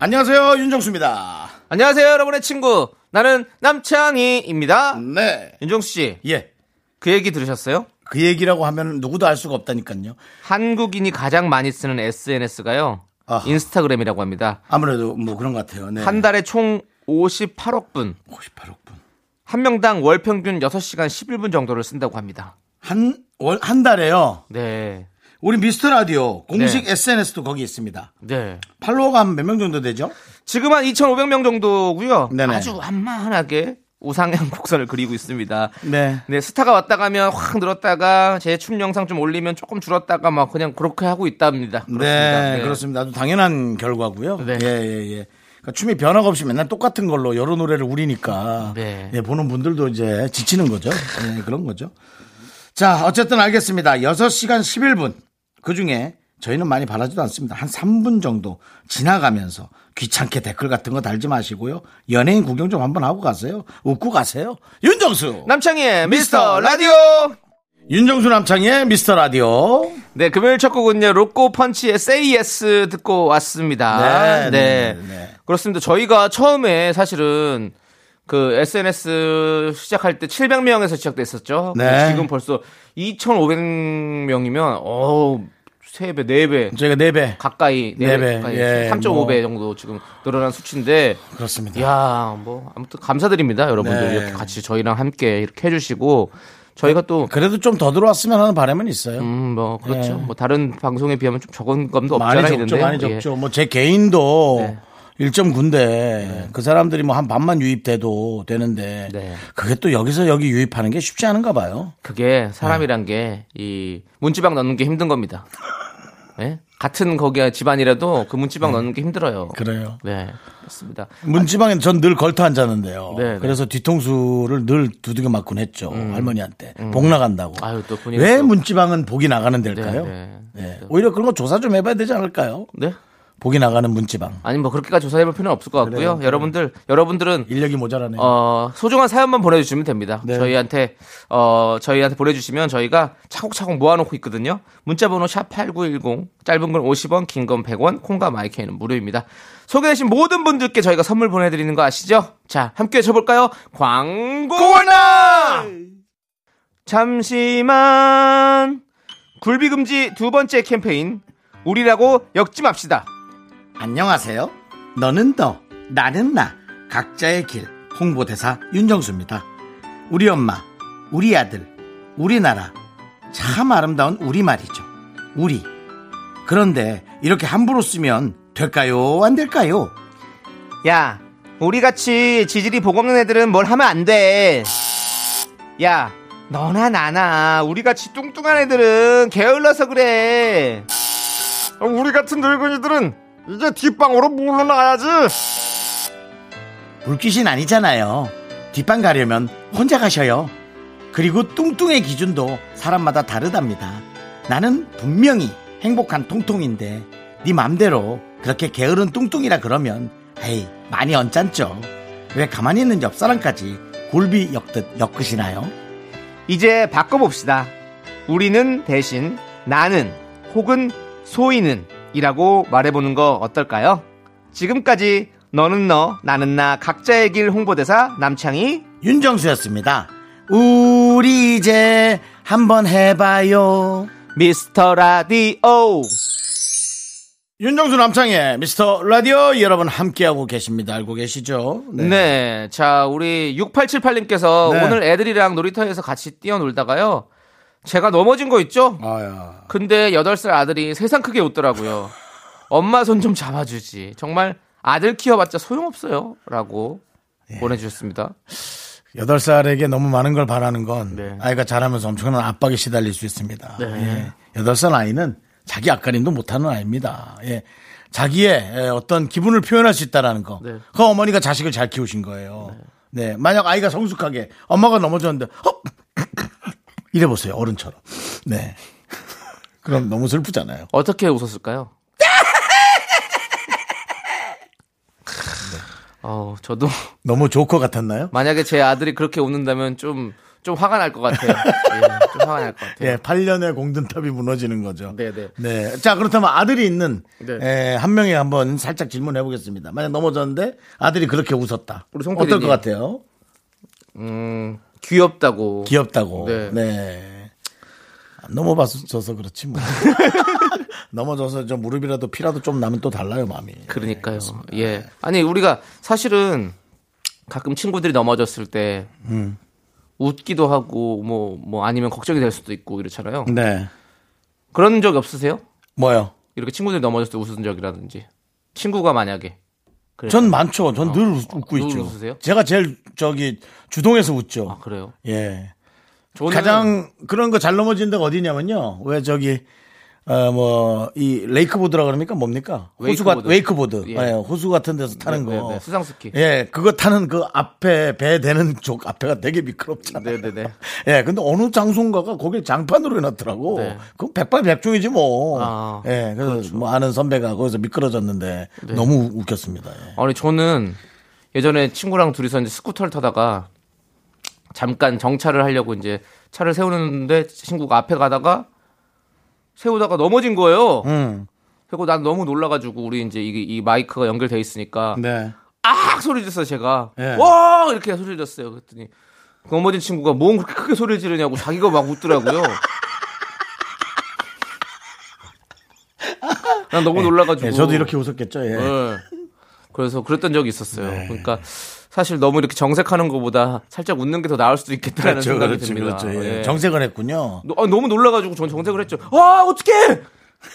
안녕하세요 윤정수입니다. 안녕하세요, 여러분의 친구. 나는 남창희입니다. 네. 윤정수 씨, 예. 그 얘기 들으셨어요? 그 얘기라고 하면 누구도 알 수가 없다니까요. 한국인이 가장 많이 쓰는 SNS가요. 아하. 인스타그램이라고 합니다. 아무래도 뭐 그런 것 같아요. 네. 한 달에 총 58억 분, 58억 분. 한 명당 월 평균 6시간 11분 정도를 쓴다고 합니다. 한, 월, 한 달에요. 네. 우리 미스터 라디오 공식 네. SNS도 거기 있습니다. 네. 팔로워가 한몇명 정도 되죠? 지금 한 2,500명 정도고요. 네네. 아주 완만하게 우상향 곡선을 그리고 있습니다. 네. 네, 스타가 왔다 가면 확 늘었다가 제 춤 영상 좀 올리면 조금 줄었다가 막 그냥 그렇게 하고 있답니다. 그렇습니다. 네, 그렇습니다. 아주 당연한 결과고요. 네. 예, 예, 예. 그러니까 춤이 변화가 없이 맨날 똑같은 걸로 여러 노래를 우리니까 네. 예, 보는 분들도 이제 지치는 거죠. 예, 그런 거죠. 자, 어쨌든 알겠습니다. 6시간 11분. 그 중에 저희는 많이 바라지도 않습니다. 한 3분 정도 지나가면서 귀찮게 댓글 같은 거 달지 마시고요. 연예인 구경 좀 한번 하고 가세요. 웃고 가세요. 윤정수! 남창희의 미스터 라디오. 윤정수 남창의 미스터 라디오. 네, 금요일 첫 곡은요, 로꼬 펀치의 Say Yes 듣고 왔습니다. 네, 네, 네. 그렇습니다. 저희가 처음에 사실은 그 SNS 시작할 때 700명에서 시작됐었죠. 네. 지금 벌써 2,500명이면, 어 3배, 4배. 저희가 4배. 가까이, 네 4배, 배, 가까이 예, 3.5배 뭐. 정도 지금 늘어난 수치인데, 그렇습니다. 야, 뭐 아무튼 감사드립니다, 여러분들 네. 이렇게 같이 저희랑 함께 이렇게 해 주시고 저희가 또 그래도 좀 더 들어왔으면 하는 바람은 있어요. 음, 뭐 그렇죠. 예. 뭐 다른 방송에 비하면 좀 적은 감도 많이 없잖아 적죠, 많이 적죠. 뭐제 개인도 네. 1.9인데 그 사람들이 뭐 한 반만 유입돼도 되는데 네. 그게 또 여기서 여기 유입하는 게 쉽지 않은가 봐요. 그게 사람이란 네. 게이 문지방 넣는 게 힘든 겁니다. 예? 같은 거기 집안이라도 그 문지방 넣는 게 힘들어요. 네. 그래요. 네, 그렇습니다. 문지방엔 전늘 걸터 앉았는데요. 네, 네. 그래서 뒤통수를 늘 두들겨 맞곤 했죠. 할머니한테. 복 나간다고. 음. 아유, 왜 또- 문지방은 복이 나가는 데일까요? 네, 네. 네. 오히려 그런 거 조사 좀 해봐야 되지 않을까요? 네? 복이 나가는 문지방. 아니 뭐 그렇게까지 조사해볼 필요는 없을 것 같고요. 그래요. 여러분들, 여러분들은 인력이 모자라네요. 어, 소중한 사연만 보내주시면 됩니다. 네. 저희한테, 어, 저희한테 보내주시면 저희가 차곡차곡 모아놓고 있거든요. 문자번호 샵 8910, 짧은 건 50원, 긴 건 100원, 콩과 마이크는 무료입니다. 소개되신 모든 분들께 저희가 선물 보내드리는 거 아시죠? 자, 함께 쳐볼까요? 광고나! 잠시만. 굴비금지 두 번째 캠페인, 우리라고 엮지 맙시다. 안녕하세요. 너는 너, 나는 나. 각자의 길. 홍보대사 윤정수입니다. 우리 엄마, 우리 아들, 우리나라. 참 아름다운 우리 말이죠. 우리. 그런데 이렇게 함부로 쓰면 될까요? 안 될까요? 야, 우리 같이 지질이 복 없는 애들은 뭘 하면 안 돼. 야, 너나 나나 우리 같이 뚱뚱한 애들은 게을러서 그래. 우리 같은 늙은이들은 이제 뒷방으로 물러나야지. 불빛이 아니잖아요. 뒷방 가려면 혼자 가셔요. 그리고 뚱뚱의 기준도 사람마다 다르답니다. 나는 분명히 행복한 통통인데 네 맘대로 그렇게 게으른 뚱뚱이라 그러면 에이 많이 언짢죠. 왜 가만히 있는 옆 사람까지 골비 엮듯 엮으시나요? 이제 바꿔봅시다. 우리는 대신 나는 혹은 소희는 이라고 말해보는 거 어떨까요? 지금까지 너는 너, 나는 나 각자의 길 홍보대사 남창희 윤정수였습니다. 우리 이제 한번 해봐요. 미스터 라디오 윤정수 남창의 미스터 라디오 여러분 함께하고 계십니다. 알고 계시죠? 네. 자, 우리 6878님께서 네. 오늘 애들이랑 놀이터에서 같이 뛰어놀다가요. 제가 넘어진 거 있죠? 아야. 근데 8살 아들이 세상 크게 웃더라고요. 엄마 손 좀 잡아주지. 정말 아들 키워봤자 소용없어요. 라고 예. 보내주셨습니다. 여덟 살에게 너무 많은 걸 바라는 건 네. 아이가 자라면서 엄청난 압박에 시달릴 수 있습니다. 네. 예. 여덟 살 아이는 자기 앞가림도 못하는 아이입니다. 예. 자기의 에, 어떤 기분을 표현할 수 있다라는 거. 네. 그 어머니가 자식을 잘 키우신 거예요. 네. 만약 아이가 성숙하게 엄마가 넘어졌는데 어? 이래 보세요. 어른처럼. 네. 그럼 너무 슬프잖아요. 어떻게 웃었을까요? 어, 저도 너무 조커 같았나요? 만약에 제 아들이 그렇게 웃는다면 좀, 좀 화가 날 것 같아요. 예, 좀 화가 날 것 같아요. 예, 8년의 공든탑이 무너지는 거죠. 네네. 네. 자, 그렇다면 아들이 있는 네. 에, 한 명에 한번 살짝 질문해 보겠습니다. 만약 넘어졌는데 아들이 그렇게 웃었다. 우리 송 어떨 것. 같아요? 음, 귀엽다고. 귀엽다고. 네. 네. 안 넘어봐서 그렇지 뭐. 넘어져서 저 무릎이라도 피라도 좀 나면 또 달라요, 마음이. 그러니까요. 예. 아니, 우리가 사실은 가끔 친구들이 넘어졌을 때 음. 웃기도 하고 뭐, 뭐 아니면 걱정이 될 수도 있고 이렇잖아요. 네. 그런 적 없으세요? 뭐요? 이렇게 친구들이 넘어졌을 때 웃은 적이라든지. 친구가 만약에. 그래서- 전 많죠. 전늘 웃고 늘 있죠. 웃으세요? 제가 제일 저기 주동해서 웃죠. 아, 그래요? 예. 저는 가장 그런 거 잘 넘어진 데가 어디냐면요. 왜 저기 어 뭐 이 레이크보드라 그럽니까 뭡니까? 호수 같 웨이크보드. 웨이크보드. 예. 예, 호수 같은 데서 타는 네, 거. 네, 네. 수상스키. 예, 그거 타는 그 앞에 배 대는 쪽 앞에가 되게 미끄럽잖아요. 네네네. 예, 근데 어느 장소인가가 거기 장판으로 해놨더라고. 네. 그건 백발백중이지 뭐. 아, 예, 그래서 그렇죠. 뭐 아는 선배가 거기서 미끄러졌는데 네. 너무 웃겼습니다. 예. 아니 저는 예전에 친구랑 둘이서 이제 스쿠터를 타다가 잠깐 정차를 하려고 이제 차를 세우는데 친구가 앞에 가다가 세우다가 넘어진 거예요. 음, 그리고 난 너무 놀라가지고 우리 이제 이, 이 마이크가 연결돼 있으니까 네. 악 소리 졌어요 제가. 예. 와 이렇게 소리 졌어요. 그랬더니 그 넘어진 친구가 뭔 그렇게 크게 소리를 지르냐고 자기가 막 웃더라고요. 난 너무 놀라가지고. 예, 저도 이렇게 웃었겠죠. 예. 네. 그래서 그랬던 적이 있었어요. 네. 그러니까 사실 너무 이렇게 정색하는 것보다 살짝 웃는 게 더 나을 수도 있겠다는 그렇죠, 생각이 그렇죠, 듭니다. 그렇죠. 예. 예. 정색을 했군요. 너- 아, 너무 놀라가지고 전 정색을 했죠. 와 어떡해!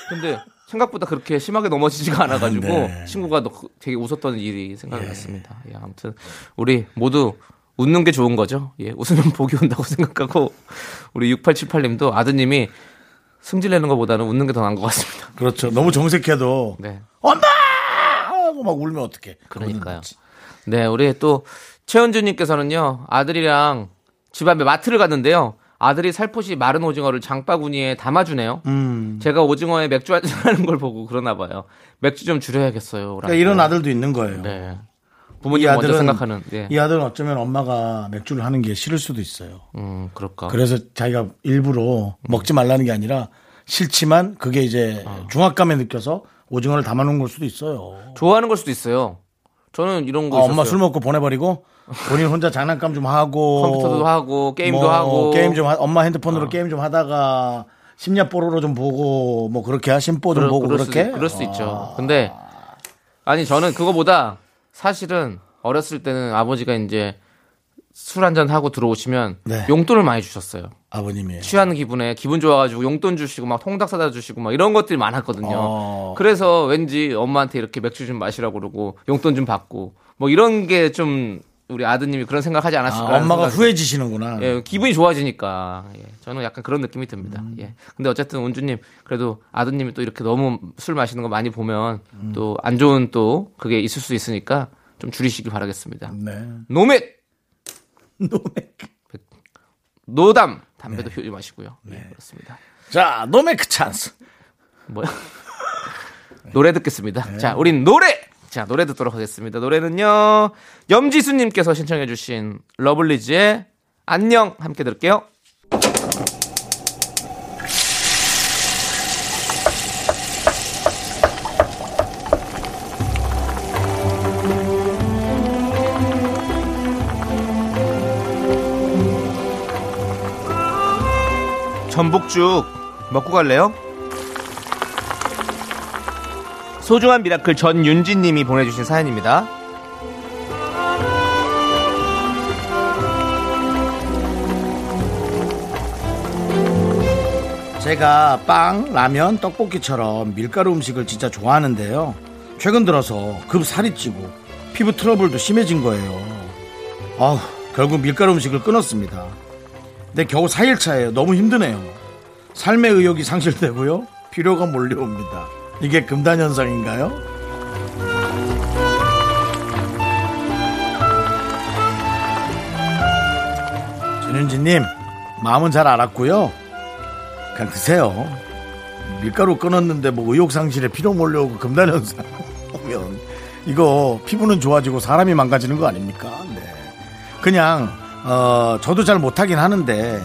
근데 생각보다 그렇게 심하게 넘어지지가 않아가지고 네. 친구가 너- 되게 웃었던 일이 생각이 났습니다. 예, 아무튼 우리 모두 웃는 게 좋은 거죠. 예, 웃으면 복이 온다고 생각하고 우리 6878님도 아드님이 승질내는 것보다는 웃는 게 더 나은 것 같습니다. 그렇죠. 너무 정색해도 네. 엄마 하고 막 울면 어떡해. 그러니까요. 네, 우리 또 최은주님께서는요 아들이랑 집 앞에 마트를 갔는데요. 아들이 살포시 마른 오징어를 장바구니에 담아주네요. 음. 제가 오징어에 맥주 한잔 하는 걸 보고 그러나 봐요. 맥주 좀 줄여야겠어요. 그러니까 이런 아들도 있는 거예요. 네. 이 부모님 먼저 아들은 생각하는. 네. 이 아들은 어쩌면 엄마가 맥주를 하는 게 싫을 수도 있어요. 음, 그럴까. 그래서 자기가 일부러 먹지 말라는 게 아니라 싫지만 그게 이제 아. 중압감에 느껴서 오징어를 담아놓은 걸 수도 있어요. 좋아하는 걸 수도 있어요. 저는 이런 거 아. 엄마 술 먹고 보내버리고 본인 혼자 장난감 좀 하고 컴퓨터도 하고 게임도 뭐 하고 어. 게임 좀 하- 엄마 핸드폰으로 게임 좀 하다가 심야 뽀로로 좀 보고 뭐 그렇게 하심뽀 좀 그럴, 보고 그럴 그렇게 수, 그럴 수 있죠. 근데 아니 저는 그거보다 사실은 어렸을 때는 아버지가 이제 술 한잔 하고 들어오시면 네. 용돈을 많이 주셨어요. 아버님이 취하는 기분에 기분 좋아가지고 용돈 주시고 막 통닭 사다 주시고 막 이런 것들이 많았거든요. 어. 그래서 왠지 엄마한테 이렇게 맥주 좀 마시라고 그러고 용돈 좀 받고 뭐 이런 게 좀 우리 아드님이 그런 생각하지 아, 않았을까? 엄마가 후회지시는구나. 예, 기분이 좋아지니까. 예, 저는 약간 그런 느낌이 듭니다. 음. 예. 근데 어쨌든 운주님, 그래도 아드님이 또 이렇게 너무 술 마시는 거 많이 보면 음. 또안 좋은 또 그게 있을 수 있으니까 좀 줄이시기 바라겠습니다. 네. 노맥! 노맥. 노담! 담배도 효율 마시고요. 예, 그렇습니다. 자, 노맥 찬스. 뭐야? 노래 듣겠습니다. 네. 자, 우린 노래! 자, 노래 듣도록 하겠습니다. 노래는요, 염지수님께서 신청해주신 러블리즈의 안녕! 함께 들을게요. 전복죽 먹고 갈래요? 소중한 miracle 전윤진님이 보내주신 사연입니다. 제가 빵, 라면, 떡볶이처럼 밀가루 음식을 진짜 좋아하는데요. 최근 들어서 급 살이 찌고 피부 트러블도 심해진 거예요. 아우, 결국 밀가루 음식을 끊었습니다. 근데 겨우 4일 차예요. 너무 힘드네요. 삶의 의욕이 상실되고요. 피로가 몰려옵니다. 이게 금단 현상인가요? 전윤지님 마음은 잘 알았고요. 그냥 드세요. 밀가루 끊었는데 뭐 의욕 상실에 피로 몰려오고 금단 현상 오면 이거 피부는 좋아지고 사람이 망가지는 거 아닙니까? 네. 그냥 어 저도 잘 못하긴 하는데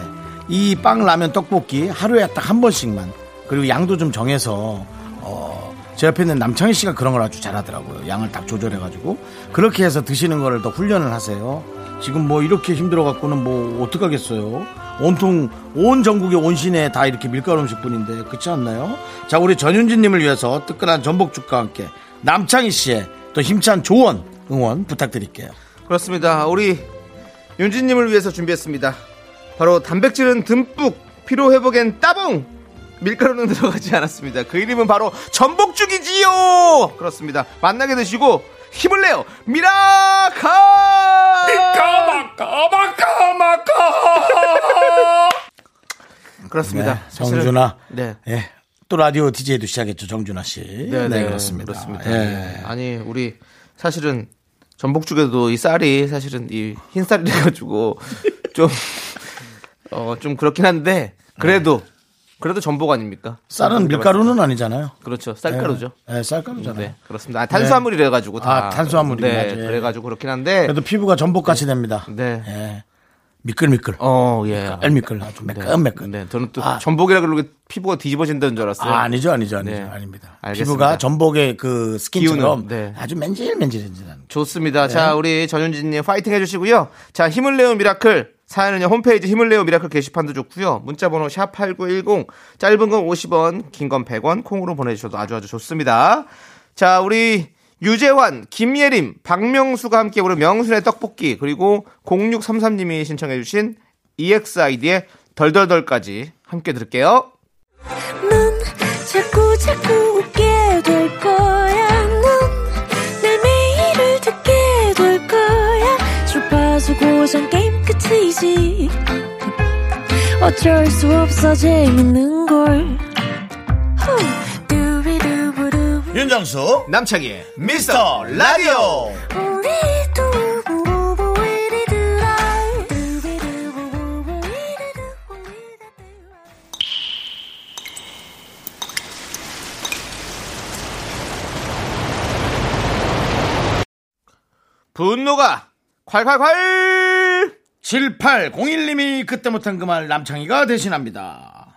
이 빵 라면 떡볶이 하루에 딱 한 번씩만 그리고 양도 좀 정해서 어, 제 옆에 있는 남창희 씨가 그런 걸 아주 잘하더라고요. 양을 딱 조절해가지고 그렇게 해서 드시는 거를 더 훈련을 하세요. 지금 뭐 이렇게 힘들어 갖고는 뭐 어떡하겠어요. 온통 온 전국의 온 시내에 다 이렇게 밀가루 음식뿐인데 그렇지 않나요? 자 우리 전윤진님을 위해서 뜨끈한 전복죽과 함께 남창희 씨의 또 힘찬 조언 응원 부탁드릴게요. 그렇습니다. 우리 윤진님을 위해서 준비했습니다. 바로 단백질은 듬뿍, 피로 회복엔 따봉. 밀가루는 들어가지 않았습니다. 그 이름은 바로 전복죽이지요. 그렇습니다. 만나게 드시고 힘을 내요. 미라카. 그렇습니다. 네, 정준아. 네. 예. 또 라디오 DJ도 시작했죠, 정준하 씨. 네, 그렇습니다. 그렇습니다. 예. 네. 아니 우리 사실은 전복죽에도 이 쌀이 사실은 이 흰 쌀이 돼가지고 좀 어, 좀 그렇긴 한데 그래도 그래도 전복 아닙니까? 쌀은 밀가루는 아니잖아요. 그렇죠. 쌀가루죠. 예, 예, 쌀가루잖아요. 네, 그렇습니다. 아, 탄수화물이래 가지고 다. 아, 탄수화물이 네, 맞아요. 그래 가지고 그렇긴 한데. 그래도 피부가 전복같이 됩니다. 네. 예. 미끌미끌. 어, 예. 미끌미끌. 아주 매끈매끈. 네, 저는 또 아. 전복이라 그러고 피부가 뒤집어진다는 줄 알았어요. 아, 아니죠, 아니죠, 아니죠. 네. 아닙니다. 알겠습니다. 피부가 전복의 그 스킨처럼 네. 아주 맨질맨질해지는. 좋습니다. 자, 우리 전윤진님 파이팅 해주시고요. 자, 힘을 내요 miracle. 사연은요, 홈페이지 힘을 내요 miracle 게시판도 좋고요. 문자번호 샵8910, 짧은 건 50원, 긴 건 100원, 콩으로 보내주셔도 아주 아주 좋습니다. 자, 우리 유재환, 김예림, 박명수가 함께 부른 명수네 떡볶이, 그리고 0633님이 신청해 주신 EXID의 덜덜덜까지 함께 들을게요. 넌 자꾸 자꾸 웃게 될 거야. 넌내 매일을 듣게 될 거야. 주파수 고정 게임 끝이지. 어쩔 수 없어 재밌는 걸. 윤정수, 남창희의 미스터 라디오. 분노가 콸콸콸! 7801님이 그때 못한 그 말 남창희가 대신합니다.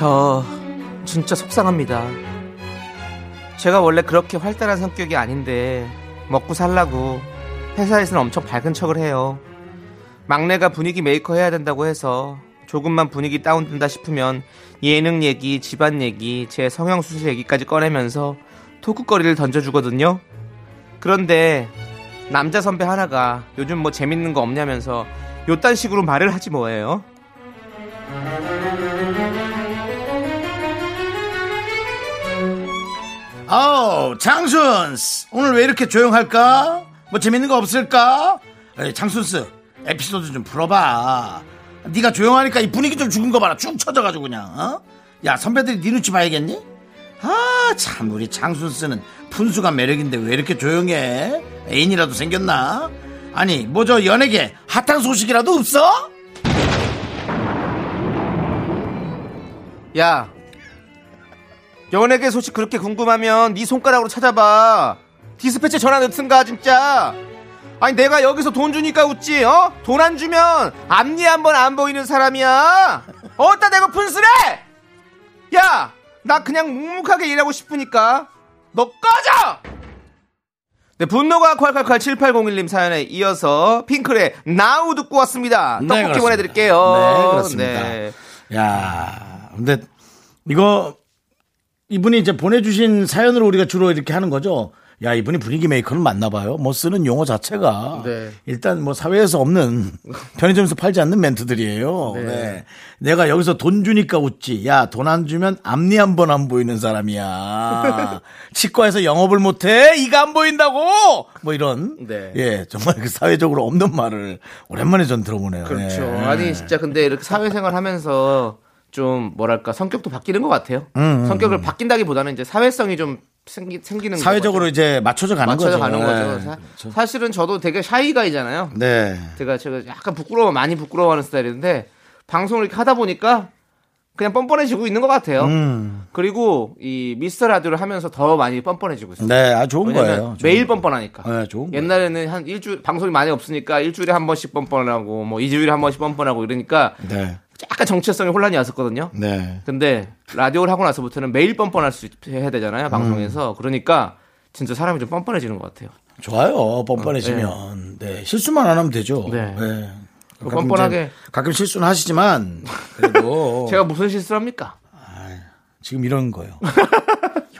저 진짜 속상합니다. 제가 원래 그렇게 활달한 성격이 아닌데 먹고 살라고 회사에서는 엄청 밝은 척을 해요. 막내가 분위기 메이커 해야 된다고 해서 조금만 분위기 다운된다 싶으면 예능 얘기, 집안 얘기, 제 성형 수술 얘기까지 꺼내면서 토크거리를 던져주거든요. 그런데 남자 선배 하나가 요즘 뭐 재밌는 거 없냐면서 요딴 식으로 말을 하지 뭐예요. 아우, 장순스. 오늘 왜 이렇게 조용할까? 뭐 재밌는 거 없을까? 에이, 장순스, 에피소드 좀 풀어봐. 네가 조용하니까 이 분위기 좀 죽은 거 봐라. 쭉 쳐져가지고 그냥, 어? 야, 선배들이 네 눈치 봐야겠니? 아, 참, 우리 장순스는 푼수가 매력인데 왜 이렇게 조용해? 애인이라도 생겼나? 아니, 뭐 저 연예계 핫한 소식이라도 없어? 야, 연예계 소식 그렇게 궁금하면 네 손가락으로 찾아봐. 디스패치 전화 넣든가 진짜. 아니 내가 여기서 돈 주니까 웃지, 어? 돈 안 주면 앞니 한 번 안 보이는 사람이야. 어따 대고 분수래? 야, 나 그냥 묵묵하게 일하고 싶으니까 너 꺼져! 네, 분노가 콸콸콸 7801님 사연에 이어서 핑클의 나우 듣고 왔습니다. 네, 떡볶이 그렇습니다. 보내드릴게요. 네, 그렇습니다. 네. 야, 근데 이거 이분이 이제 보내주신 사연으로 우리가 주로 이렇게 하는 거죠. 야 이분이 분위기 메이커는 맞나 봐요. 뭐 쓰는 용어 자체가 네. 일단 뭐 사회에서 없는 편의점에서 팔지 않는 멘트들이에요. 네. 네. 내가 여기서 돈 주니까 웃지. 야 돈 안 주면 앞니 한 번 안 보이는 사람이야. 치과에서 영업을 못해 이가 안 보인다고. 뭐 이런 네. 예 정말 그 사회적으로 없는 말을 오랜만에 전 들어보네요. 그렇죠. 예. 아니 진짜 근데 이렇게 사회생활 하면서 좀 뭐랄까 성격도 바뀌는 것 같아요. 음, 성격을 바뀐다기보다는 이제 사회성이 좀 생기, 생기는 사회적으로 거죠. 이제 맞춰져 가는 맞춰져 거죠. 가는 거죠. 네. 사- 그렇죠. 사실은 저도 되게 샤이가이잖아요. 네. 제가 제가 약간 부끄러워 많이 부끄러워하는 스타일인데 방송을 이렇게 하다 보니까 그냥 뻔뻔해지고 있는 것 같아요. 음. 그리고 이 미스터 라디오를 하면서 더 많이 뻔뻔해지고 있어요. 네, 아 좋은 거예요. 좋은 매일 거. 뻔뻔하니까. 네, 좋은. 옛날에는 한 일주 일 방송이 많이 없으니까 일주일에 한 번씩 뻔뻔하고 뭐 이주일에 한 번씩 뻔뻔하고 이러니까 네. 약간 정체성이 혼란이 왔었거든요. 네. 근데 라디오를 하고 나서부터는 매일 뻔뻔할 수 있- 해야 되잖아요 음. 방송에서 그러니까 진짜 사람이 좀 뻔뻔해지는 것 같아요. 좋아요. 뻔뻔해지면. 네. 실수만 안 하면 되죠. 네. 가끔 뻔뻔하게. 가끔 실수는 하시지만 그래도 제가 무슨 실수를 합니까? 지금 이런 거요.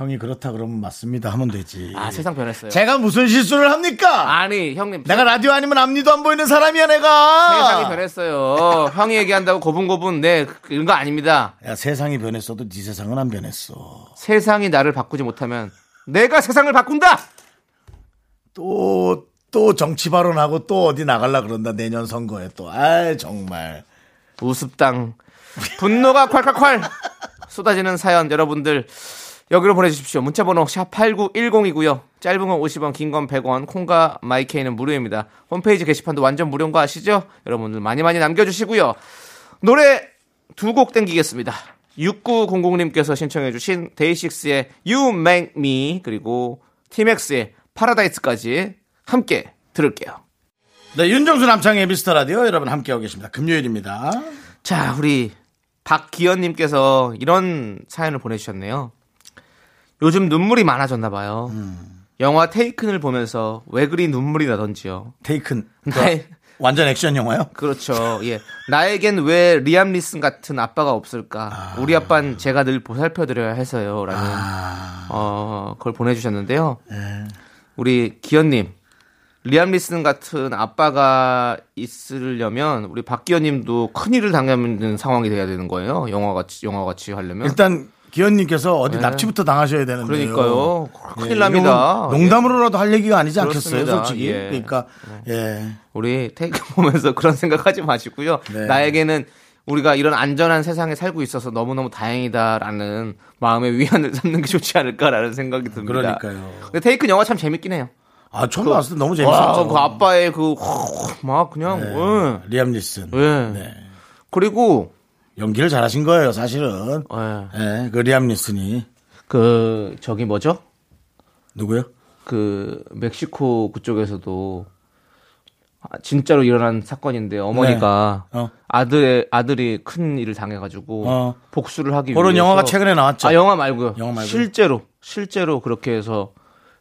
형이 그렇다 그러면 맞습니다 하면 되지. 아 세상 변했어요. 제가 무슨 실수를 합니까? 아니 형님 내가 라디오 아니면 앞니도 안 보이는 사람이야 내가. 세상이 변했어요. 형이 얘기한다고 고분고분 네 그- 이런 거 아닙니다. 야 세상이 변했어도 네 세상은 안 변했어. 세상이 나를 바꾸지 못하면 내가 세상을 바꾼다. 또, 또 정치 발언하고 또 어디 나갈라 그런다 내년 선거에 또. 아 정말. 우습당 분노가 콸콸콸 쏟아지는 사연 여러분들 여기로 보내주십시오. 문자번호 샵 8910이고요. 짧은 건 50원, 긴 건 100원, 콩과 마이케이는 무료입니다. 홈페이지 게시판도 완전 무료인 거 아시죠? 여러분들 많이 많이 남겨주시고요. 노래 두 곡 땡기겠습니다. 6900님께서 신청해주신 데이식스의 You Make Me 그리고 티맥스의 파라다이스까지 함께 들을게요. 네, 윤정수 남창희의 미스터 라디오 여러분 함께하고 계십니다. 금요일입니다. 자, 우리 박기현님께서 이런 사연을 보내주셨네요. 요즘 눈물이 많아졌나 봐요. 영화 테이큰을 보면서 왜 그리 눈물이 나던지요. 테이큰. 나의, 완전 액션 영화요? 그렇죠. 예. 나에겐 왜 리암 니슨 같은 아빠가 없을까? 우리 아빠는 제가 늘 보살펴드려야 해서요. 라는, 어, 그걸 보내주셨는데요. 우리 기현님. 리암 니슨 같은 아빠가 있으려면 우리 박기현 님도 큰 일을 당하는 상황이 돼야 되는 거예요. 영화 같이 영화 같이 하려면. 일단 기현님께서 어디 네. 납치부터 당하셔야 되는데요. 그러니까요. 예, 큰일 납니다. 농담으로라도 할 얘기가 아니지 않겠어요, 그렇습니다. 솔직히. 예. 그러니까 예. 우리 테이큰 보면서 그런 생각하지 마시고요. 네. 나에게는 우리가 이런 안전한 세상에 살고 있어서 너무너무 다행이다라는 마음의 위안을 삼는 게 좋지 않을까라는 생각이 듭니다. 그러니까요. 근데 테이큰 영화 참 재밌긴 해요. 아, 처음 봤을 때 너무 와, 재밌었죠. 그 아빠의 그 막 그냥 네. 예. 리암 니슨. 예. 네. 그리고 연기를 잘하신 거예요, 사실은. 예. 예, 그 리암 니슨이 그 저기 뭐죠? 누구요? 그 멕시코 그쪽에서도 아, 진짜로 일어난 사건인데 어머니가 네. 어. 아들의 아들이 큰 일을 당해가지고 어. 복수를 하기 그런 위해서 영화가 최근에 나왔죠. 아 영화 말고요. 영화 말고요? 실제로 실제로 그렇게 해서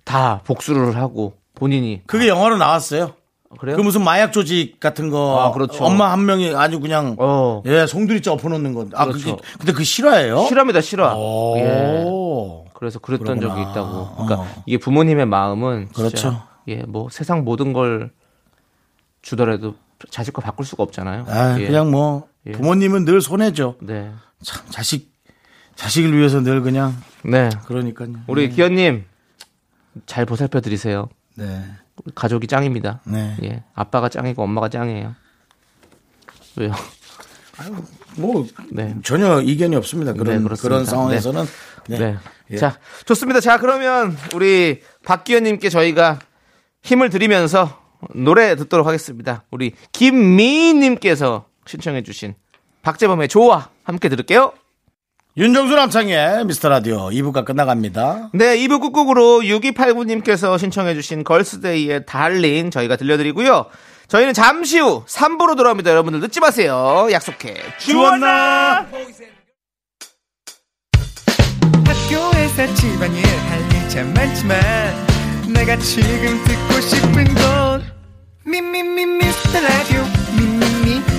다 복수를 하고 본인이 그게 영화로 나왔어요. 그래요? 그 무슨 마약 조직 같은 거. 아, 그렇죠. 엄마 한 명이 아주 그냥 어 예, 송두리째 엎어놓는 건. 아, 그렇죠. 그게 근데 그 실화예요? 실화입니다 실화. 오. 예. 그래서 그랬던 그러구나. 적이 있다고. 그러니까 어. 이게 부모님의 마음은 그렇죠. 예, 뭐 세상 모든 걸 주더라도 자식 과 바꿀 수가 없잖아요. 아, 예. 그냥 뭐 예. 부모님은 늘 손해죠. 네. 참 자식 자식을 위해서 늘 그냥 네. 그러니까요. 우리 기현님 잘 보살펴 드리세요. 네. 가족이 짱입니다. 네. 예, 아빠가 짱이고 엄마가 짱이에요. 왜요? 뭐 네. 전혀 이견이 없습니다. 그런 네. 그런 상황에서는 네. 네. 예. 자, 좋습니다. 자, 그러면 우리 박기현 님께 저희가 힘을 드리면서 노래 듣도록 하겠습니다. 우리 김미희 님께서 신청해 주신 박재범의 좋아 함께 들을게요. 윤정수 남창의 미스터 라디오 2부가 끝나갑니다. 네, 2부 끝곡으로 6289님께서 신청해주신 걸스데이의 달링 저희가 들려드리고요. 저희는 잠시 후 3부로 돌아옵니다. 여러분들 늦지 마세요. 약속해. 주원나 학교에서 집안일 할일참 많지만 내가 지금 듣고 싶은 건 미미미 미스터 라디오 미미미 미미미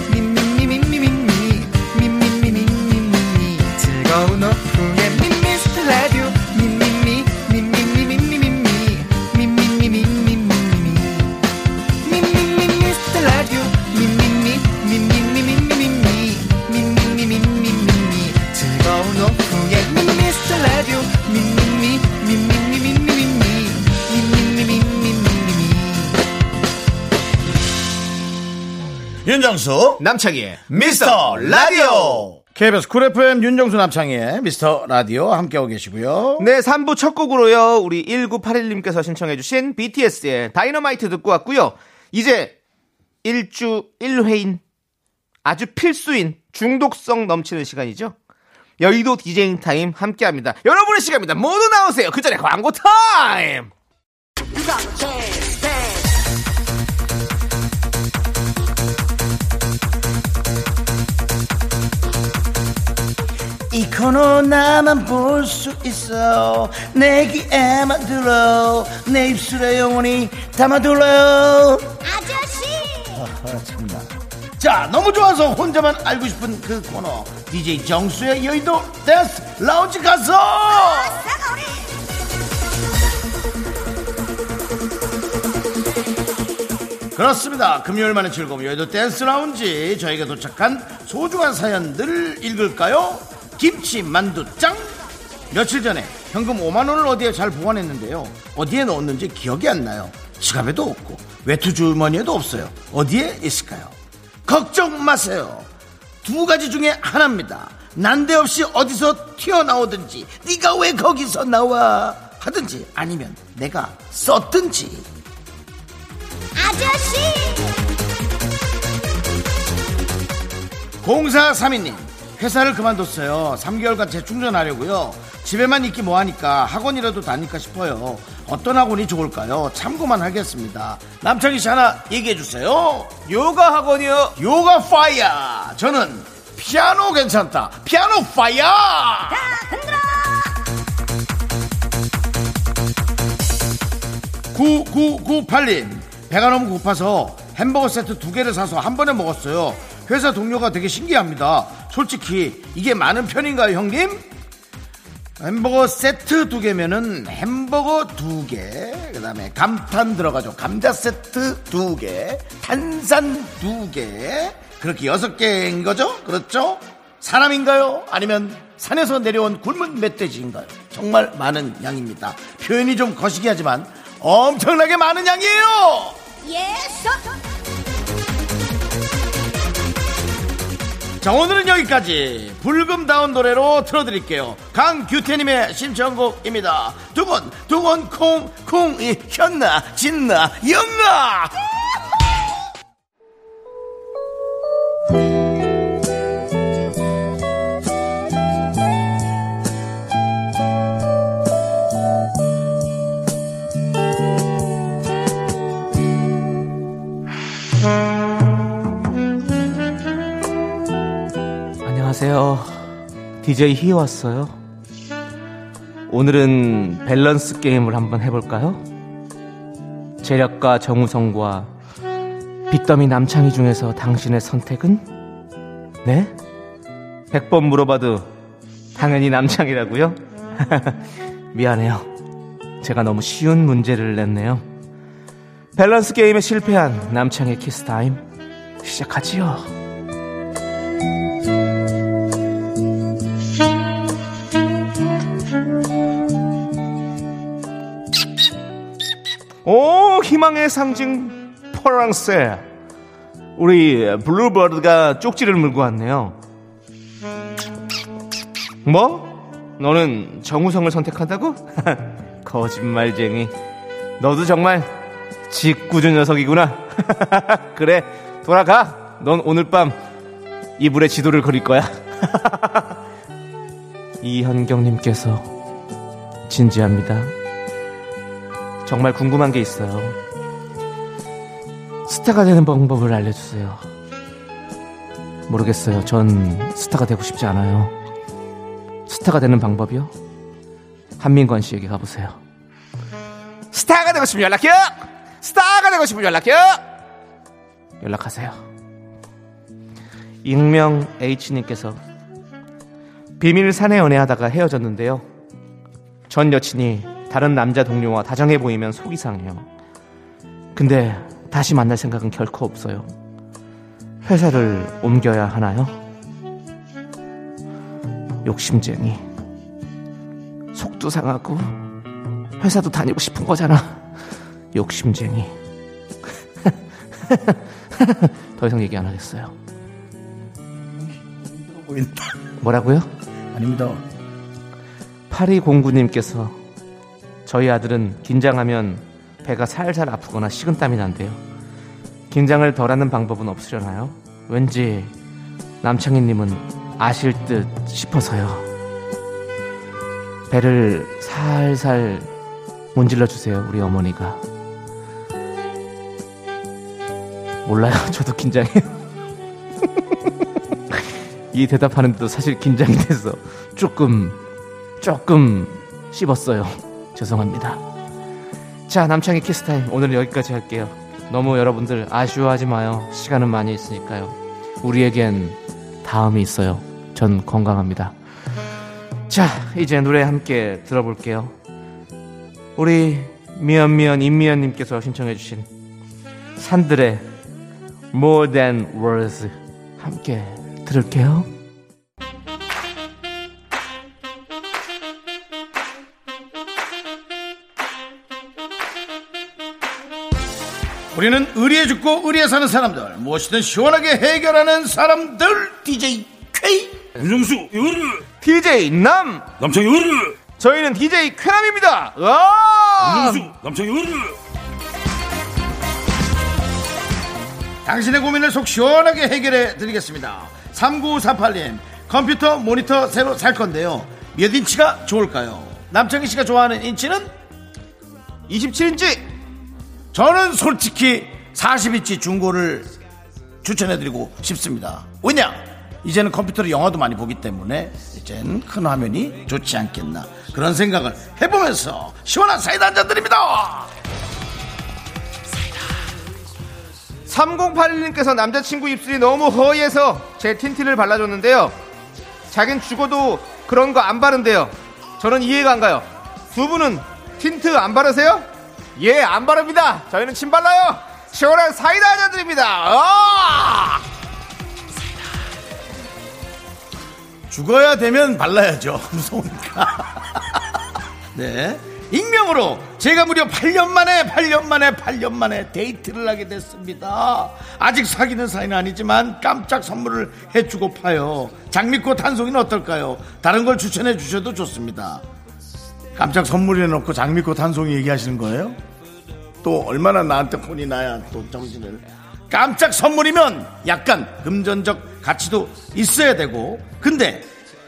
윤정수 남창희의 미스터 라디오 KBS 쿨 FM 윤정수 남창희의 미스터 라디오 함께하고 계시고요 네, 3부 첫 곡으로요. 우리 1981님께서 신청해주신 BTS의 다이너마이트 듣고 왔고요. 이제 1주 1회인 아주 필수인 중독성 넘치는 시간이죠. 여의도 디제잉 타임 함께 합니다. 여러분의 시간입니다. 모두 나오세요. 그 전에 광고 타임! 이 코너 나만 볼 수 있어. 내 귀에만 들어. 내 입술에 영원히 담아둘러 아저씨! 참나. 자 너무 좋아서 혼자만 알고 싶은 그 코너. DJ 정수의 여의도 댄스 라운지 가서! 그렇습니다. 금요일 만의 즐거움 여의도 댄스 라운지. 저에게 도착한 소중한 사연들 읽을까요? 김치 만두짱 며칠 전에 현금 5만 원을 어디에 잘 보관했는데요. 어디에 넣었는지 기억이 안 나요. 지갑에도 없고 외투 주머니에도 없어요. 어디에 있을까요? 걱정 마세요. 두 가지 중에 하나입니다. 난데없이 어디서 튀어나오든지 네가 왜 거기서 나와 하든지 아니면 내가 썼든지 공사 3인님 회사를 그만뒀어요. 3개월간 재충전하려고요. 집에만 있기 뭐하니까 학원이라도 다닐까 싶어요. 어떤 학원이 좋을까요? 참고만 하겠습니다. 남창희 씨 하나 얘기해 주세요. 요가 학원이요. 요가 fire. 저는 피아노 괜찮다. 피아노 fire! 9998님. 배가 너무 고파서 햄버거 세트 두 개를 사서 한 번에 먹었어요 회사 동료가 되게 신기합니다 솔직히 이게 많은 편인가요 형님? 햄버거 세트 두 개면은 햄버거 두 개, 그 다음에 감탄 들어가죠. 감자 세트 두 개, 탄산 두 개, 그렇게 여섯 개인 거죠? 그렇죠? 사람인가요? 아니면 산에서 내려온 굶은 멧돼지인가요? 정말 많은 양입니다. 표현이 좀 거시기 하지만 엄청나게 많은 양이에요! 자 오늘은 여기까지. 불금다운 노래로 틀어드릴게요. 강규태님의 신청곡입니다. 두근 두근 콩콩이 현나 진나 영나 안녕하세요. DJ 희 왔어요. 오늘은 밸런스 게임을 한번 해볼까요? 재력가 정우성과 빚더미 남창희 중에서 당신의 선택은? 네? 100번 물어봐도 당연히 남창희라고요? 미안해요. 제가 너무 쉬운 문제를 냈네요. 밸런스 게임에 실패한 남창희의 키스타임 시작하지요. 희망의 상징 퍼랑새. 우리 블루버드가 쪽지를 물고 왔네요. 뭐? 너는 정우성을 선택한다고? 거짓말쟁이. 너도 정말 짓궂은 녀석이구나. 그래 돌아가. 넌 오늘 밤 이불에 지도를 그릴 거야. 이현경님께서 진지합니다. 정말 궁금한 게 있어요. 스타가 되는 방법을 알려주세요. 모르겠어요. 전 스타가 되고 싶지 않아요. 스타가 되는 방법이요? 한민관 씨에게 가보세요. 스타가 되고 싶으면 연락해요! 스타가 되고 싶으면 연락해요! 연락하세요. 익명 H님께서 비밀 사내 연애하다가 헤어졌는데요. 전 여친이 다른 남자 동료와 다정해 보이면 속이 상해요. 근데 다시 만날 생각은 결코 없어요. 회사를 옮겨야 하나요? 욕심쟁이. 속도 상하고 회사도 다니고 싶은 거잖아. 욕심쟁이. 더 이상 얘기 안 하겠어요. 보인다. 뭐라고요? 아닙니다. 8209님께서 저희 아들은 긴장하면 배가 살살 아프거나 식은땀이 난대요. 긴장을 덜하는 방법은 없으려나요? 왠지 남창희님은 아실 듯 싶어서요. 배를 살살 문질러 주세요, 우리 어머니가. 몰라요, 저도 긴장해요. 이 대답하는데도 사실 긴장이 돼서 조금 조금 씹었어요. 죄송합니다. 자, 남창희 키스타임 오늘 여기까지 할게요. 너무 여러분들 아쉬워하지 마요. 시간은 많이 있으니까요. 우리에겐 다음이 있어요. 전 건강합니다. 자, 이제 노래 함께 들어볼게요. 우리 미연미연 임미연님께서 신청해주신 산들의 More Than Words 함께 들을게요. 우리는 의리에 죽고 의리에 사는 사람들 무엇이든 시원하게 해결하는 사람들 DJ K 윤정수 요르 DJ 남. 남창희 요르 저희는 DJ 쾌남입니다. 와! 윤정수 남창희 요르 당신의 고민을 속 시원하게 해결해 드리겠습니다. 3948님 컴퓨터 모니터 새로 살 건데요. 몇 인치가 좋을까요? 남창희 씨가 좋아하는 인치는? 27인치 저는 솔직히 40인치 중고를 추천해드리고 싶습니다. 왜냐? 이제는 컴퓨터로 영화도 많이 보기 때문에 이제는 큰 화면이 좋지 않겠나 그런 생각을 해보면서 시원한 사이다 한잔 드립니다. 3081님께서 남자친구 입술이 너무 허해서 제 틴트를 발라줬는데요. 자긴 죽어도 그런 거 안 바른대요. 저는 이해가 안 가요. 두 분은 틴트 안 바르세요? 예, 안 바릅니다. 저희는 침 발라요. 시원한 사이다 한잔 드립니다. 아! 죽어야 되면 발라야죠. 무서우니까. 네. 익명으로 제가 무려 8년 만에 8년 만에 8년 만에 데이트를 하게 됐습니다. 아직 사귀는 사이는 아니지만 깜짝 선물을 해주고 파요. 장미꽃 한 송이는 어떨까요? 다른 걸 추천해 주셔도 좋습니다. 깜짝 선물해 놓고 장미꽃 한 송이 얘기하시는 거예요? 또 얼마나 나한테 혼이 나야 또 정신을. 깜짝 선물이면 약간 금전적 가치도 있어야 되고. 근데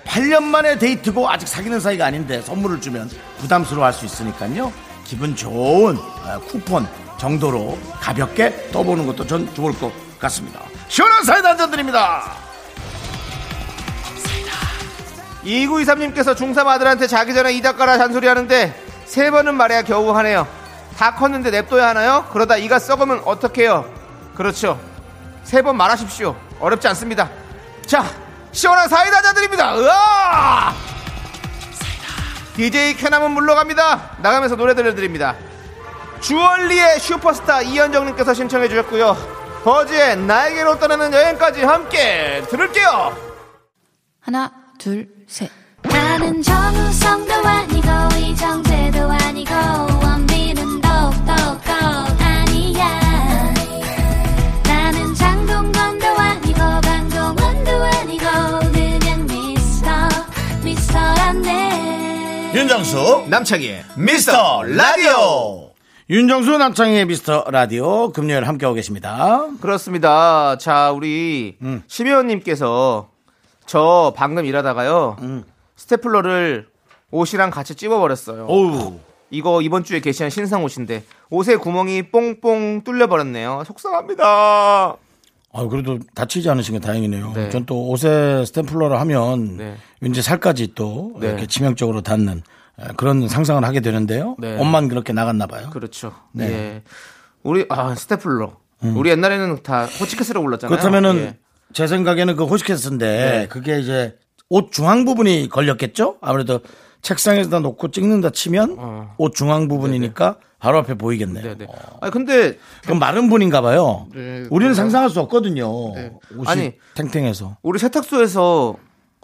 8년 만에 데이트고 아직 사귀는 사이가 아닌데 선물을 주면 부담스러워 할 수 있으니까요. 기분 좋은 어, 쿠폰 정도로 가볍게 떠보는 것도 전 좋을 것 같습니다. 시원한 사이다 한잔 드립니다 2923님께서 중3 아들한테 자기 전에 이 닦아라 잔소리 하는데 세 번은 말해야 겨우 하네요. 다 컸는데 냅둬야 하나요? 그러다 이가 썩으면 어떡해요? 그렇죠. 세 번 말하십시오. 어렵지 않습니다. 자, 시원한 사이다 잔드립니다. 으아! DJ 쾌남은 물러갑니다. 나가면서 노래 들려드립니다. 주얼리의 슈퍼스타 이현정님께서 신청해 주셨고요. 버즈의 나에게로 떠나는 여행까지 함께 들을게요. 하나, 둘, 셋. 나는 정우성도 아니고 이정재도 아니고 원빈은 더욱더 아니야 나는 장동건도 아니고 강동원도 아니고 그냥 미스터 미스터란데 윤정수 남창희의 미스터 라디오 윤정수 남창희의 미스터 라디오 금요일 함께하고 계십니다 그렇습니다. 자, 우리 음. 심혜원님께서 저 방금 일하다가요 음. 스테플러를 옷이랑 같이 찝어버렸어요. 어우 이거 이번 주에 게시한 신상 옷인데 옷에 구멍이 뽕뽕 뚫려버렸네요. 속상합니다. 아, 그래도 다치지 않으신 게 다행이네요. 네. 전또 옷에 스탬플러를 하면 네. 왠지 살까지 또 네. 이렇게 치명적으로 닿는 에, 그런 상상을 하게 되는데요. 네. 옷만 그렇게 나갔나 봐요. 그렇죠. 네. 음. 예. 우리 아 스테플러. 우리 옛날에는 다 호치키스라고 불렀잖아요. 그렇다면은 예. 제 생각에는 그 호시케스인데 네. 그게 이제 옷 중앙 부분이 걸렸겠죠? 아무래도 책상에다 놓고 찍는다 치면 어. 옷 중앙 부분이니까 바로 앞에 보이겠네요. 네네. 아 근데 그럼 마른 분인가 봐요. 네, 우리는? 상상할 수 없거든요. 네. 옷이 아니. 탱탱해서. 우리 세탁소에서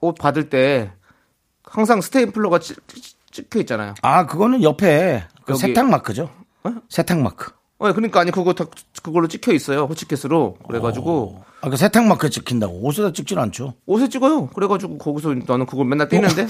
옷 받을 때 항상 스테플러가 찍- 찍- 찍혀 있잖아요. 아, 그거는 옆에 그. 세탁 마크죠. 어? 세탁 마크. 어, 그러니까 아니 그거 다 그걸로 찍혀 있어요. 호치켓으로. 그래가지고 아, 그 세탁마크 찍힌다고 옷에다 찍질 않죠. 옷에 찍어요. 그래가지고 거기서 나는 그걸 맨날 뛰는데.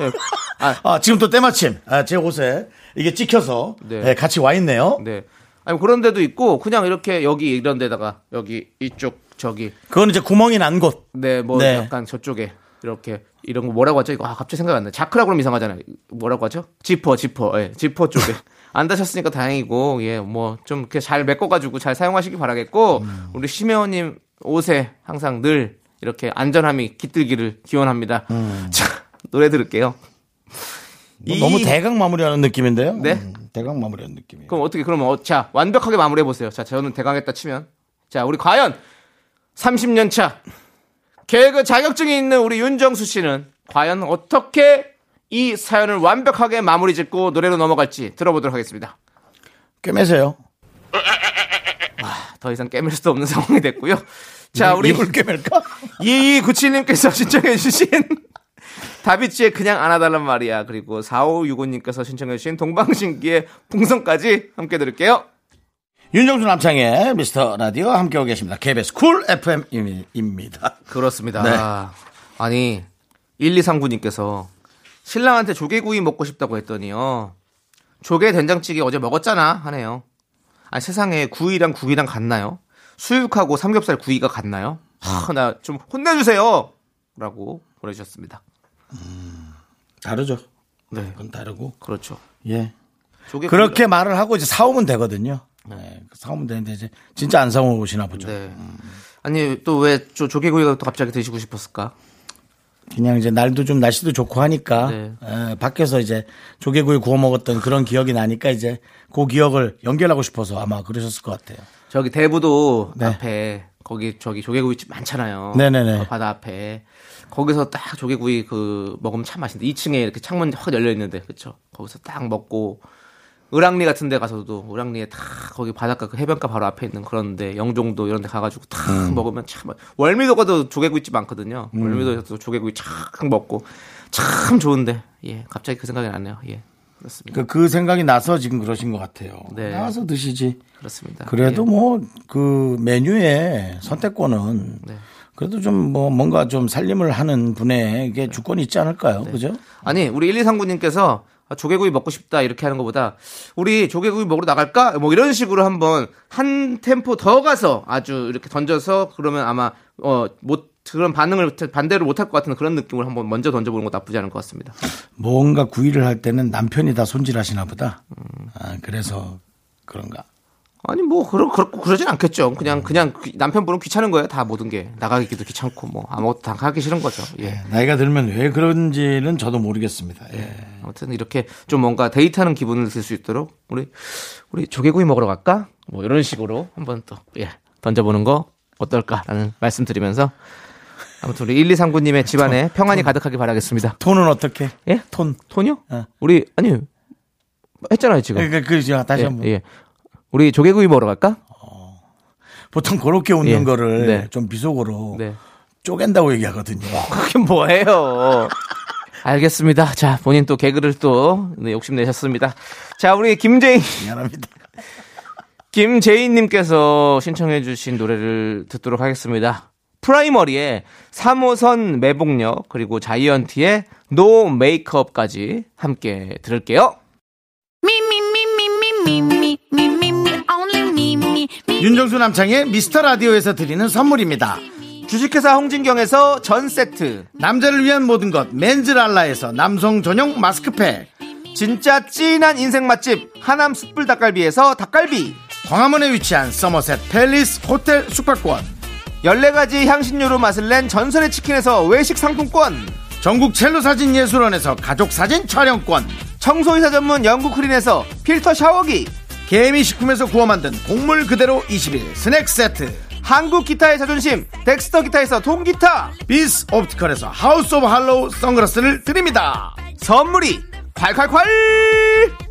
예. 아, 아, 지금 또 때마침 아, 제 옷에 이게 찍혀서 네. 네, 같이 와 있네요. 네. 아니 그런 데도 있고 그냥 이렇게 여기 이런 데다가 여기 이쪽 저기 그건 이제 구멍이 난 곳. 네뭐 네. 약간 저쪽에 이렇게 이런 거 뭐라고 하죠? 이거 아 갑자기 생각 안 나. 자크라 그러면 이상하잖아요. 뭐라고 하죠? 지퍼 지퍼. 예. 지퍼 쪽에. 안 다셨으니까 다행이고 예 뭐 좀 이렇게 잘 메꿔가지고 잘 사용하시기 바라겠고 음. 우리 심혜원님 옷에 항상 늘 이렇게 안전함이 깃들기를 기원합니다. 자 노래 들을게요. 뭐 이- 너무 대강 마무리하는 느낌인데요. 네? 음, 대강 마무리하는 느낌이에요. 그럼 어떻게 그러면 어, 자 완벽하게 마무리해 보세요. 자 저는 대강했다 치면 자 우리 과연 30년 차 개그 자격증이 있는 우리 윤정수 씨는 과연 어떻게 이 사연을 완벽하게 마무리 짓고 노래로 넘어갈지 들어보도록 하겠습니다. 꿰매세요. 더 이상 깨물 수도 없는 상황이 됐고요. 자 우리 입을 꿰맬까? 2297님께서 신청해 주신 다비치의 그냥 안아달란 말이야. 그리고 4565님께서 신청해 주신 동방신기의 풍선까지 함께 들을게요. 윤정수 남창희의 미스터 라디오 함께하고 계십니다. KBS Cool FM입니다. 그렇습니다. 네. 아니 1239님께서 신랑한테 조개구이 먹고 싶다고 했더니요. 조개 된장찌개 어제 먹었잖아 하네요. 아니 세상에 구이랑 국이랑 같나요? 수육하고 삼겹살 구이가 같나요? 나좀 혼내주세요. 라고 보내주셨습니다. 다르죠. 네, 그건 다르고. 그렇죠. 예. 조개 그렇게 말을 하고 이제 사오면 되거든요. 네. 사오면 되는데 이제 진짜 안 사오시나 보죠. 네. 아니 또 왜 조개구이가 또 갑자기 드시고 싶었을까? 그냥 이제 날도 좀 날씨도 좋고 하니까 네. 에, 밖에서 이제 조개구이 구워 먹었던 그런 기억이 나니까 이제 그 기억을 연결하고 싶어서 아마 그러셨을 것 같아요. 저기 대부도 네. 앞에 거기 저기 조개구이집 많잖아요. 네네네. 그 바다 앞에 거기서 딱 조개구이 그 먹으면 참 맛있는데 2층에 이렇게 창문 확 열려 있는데 그쵸? 거기서 딱 먹고 을왕리 같은 데 가서도 을왕리에 다 거기 바닷가 그 해변가 바로 앞에 있는 그런데 영종도 이런 데 가가지고 탁 음. 먹으면 참 맛- 월미도 가도 조개구이집 많거든요. 월미도에서도 조개구이 착 먹고 참 좋은데 예 갑자기 그 생각이 나네요. 예 그렇습니다. 그, 그 생각이 나서 지금 그러신 것 같아요. 네. 나와서 드시지. 그렇습니다. 그래도 예. 뭐그 메뉴에 선택권은 네. 그래도 좀 뭐 뭔가 좀 살림을 하는 분에게 주권이 있지 않을까요? 네. 그죠? 아니 우리 1239님께서 아, 조개구이 먹고 싶다 이렇게 하는 것보다 우리 조개구이 먹으러 나갈까 뭐 이런 식으로 한번 한 템포 더 가서 아주 이렇게 던져서 그러면 아마 어 못 그런 반응을 반대로 못할 것 같은 그런 느낌을 한번 먼저 던져보는 것도 나쁘지 않을 것 같습니다. 뭔가 구이를 할 때는 남편이 다 손질하시나 보다. 아, 그래서 그런가. 아니 뭐 그러 그렇고 그러진 않겠죠. 그냥 그냥 귀- 남편분은 귀찮은 거예요. 다 모든 게 나가기도 귀찮고 뭐 아무것도 다 하기 싫은 거죠. 예. 나이가 들면 왜 그런지는 저도 모르겠습니다. 예. 아무튼 이렇게 좀 뭔가 데이트하는 기분을 들 수 있도록 우리 우리 조개구이 먹으러 갈까? 뭐 이런 식으로 한번 또 예, 던져보는 거 어떨까라는 말씀드리면서 아무튼 우리 1239님의 집안에 평안이 가득하길 바라겠습니다. 톤은 어떻게? 예? 톤. 톤이요? 어. 우리 아니 했잖아요 지금. 그러니까 그, 저 다시 예, 한번. 예. 우리 조개구이 먹으러 갈까? 보통 그렇게 웃는 예. 거를 네. 좀 비속어로 네. 쪼갠다고 얘기하거든요. 그게 뭐예요? 알겠습니다. 자, 본인 또 개그를 또 네, 욕심내셨습니다. 자, 우리 김재인 미안합니다. 김재인님께서 신청해주신 노래를 듣도록 하겠습니다. 프라이머리의 3호선 매봉역 그리고 자이언티의 No Make Up까지 함께 들을게요. Me, 윤정수 남창의 미스터 라디오에서 드리는 선물입니다. 주식회사 홍진경에서 전 세트, 남자를 위한 모든 것 맨즈랄라에서 남성 전용 마스크팩. 진짜 찐한 인생 맛집 하남 숯불 닭갈비에서 닭갈비, 광화문에 위치한 서머셋 팰리스 호텔 숙박권. 14가지 향신료로 맛을 낸 전설의 치킨에서 외식 상품권, 전국 첼로 사진 예술원에서 가족 사진 촬영권. 청소이사 전문 영국 크린에서 필터 샤워기, 개미식품에서 구워 만든 곡물 그대로 21 스낵 세트. 한국 기타의 자존심 덱스터 기타에서 통기타 비스 Optical에서 House of Harlow 선글라스를 드립니다. 선물이 콸콸콸.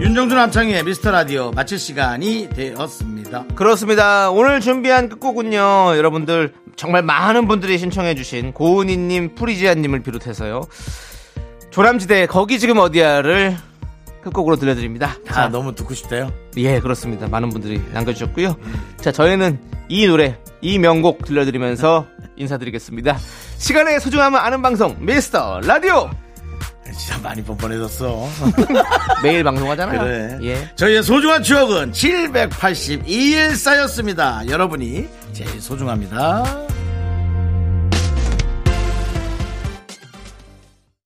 윤정수 남창희의 미스터 라디오 마칠 시간이 되었습니다 그렇습니다 오늘 준비한 끝곡은요 여러분들 정말 많은 분들이 신청해 주신 고은희님, 프리지아님을 비롯해서요. 조남지대 거기 지금 어디야를 끝곡으로 들려드립니다. 다 자, 너무 듣고 싶대요. 예, 그렇습니다. 많은 분들이 남겨주셨고요. 자, 저희는 이 노래, 이 명곡 들려드리면서 인사드리겠습니다. 시간의 소중함을 아는 방송, 미스터 라디오! 진짜 많이 뻔뻔해졌어. 매일 방송하잖아요. 그래. 예. 저희의 소중한 추억은 782일 쌓였습니다. 여러분이 제일 소중합니다.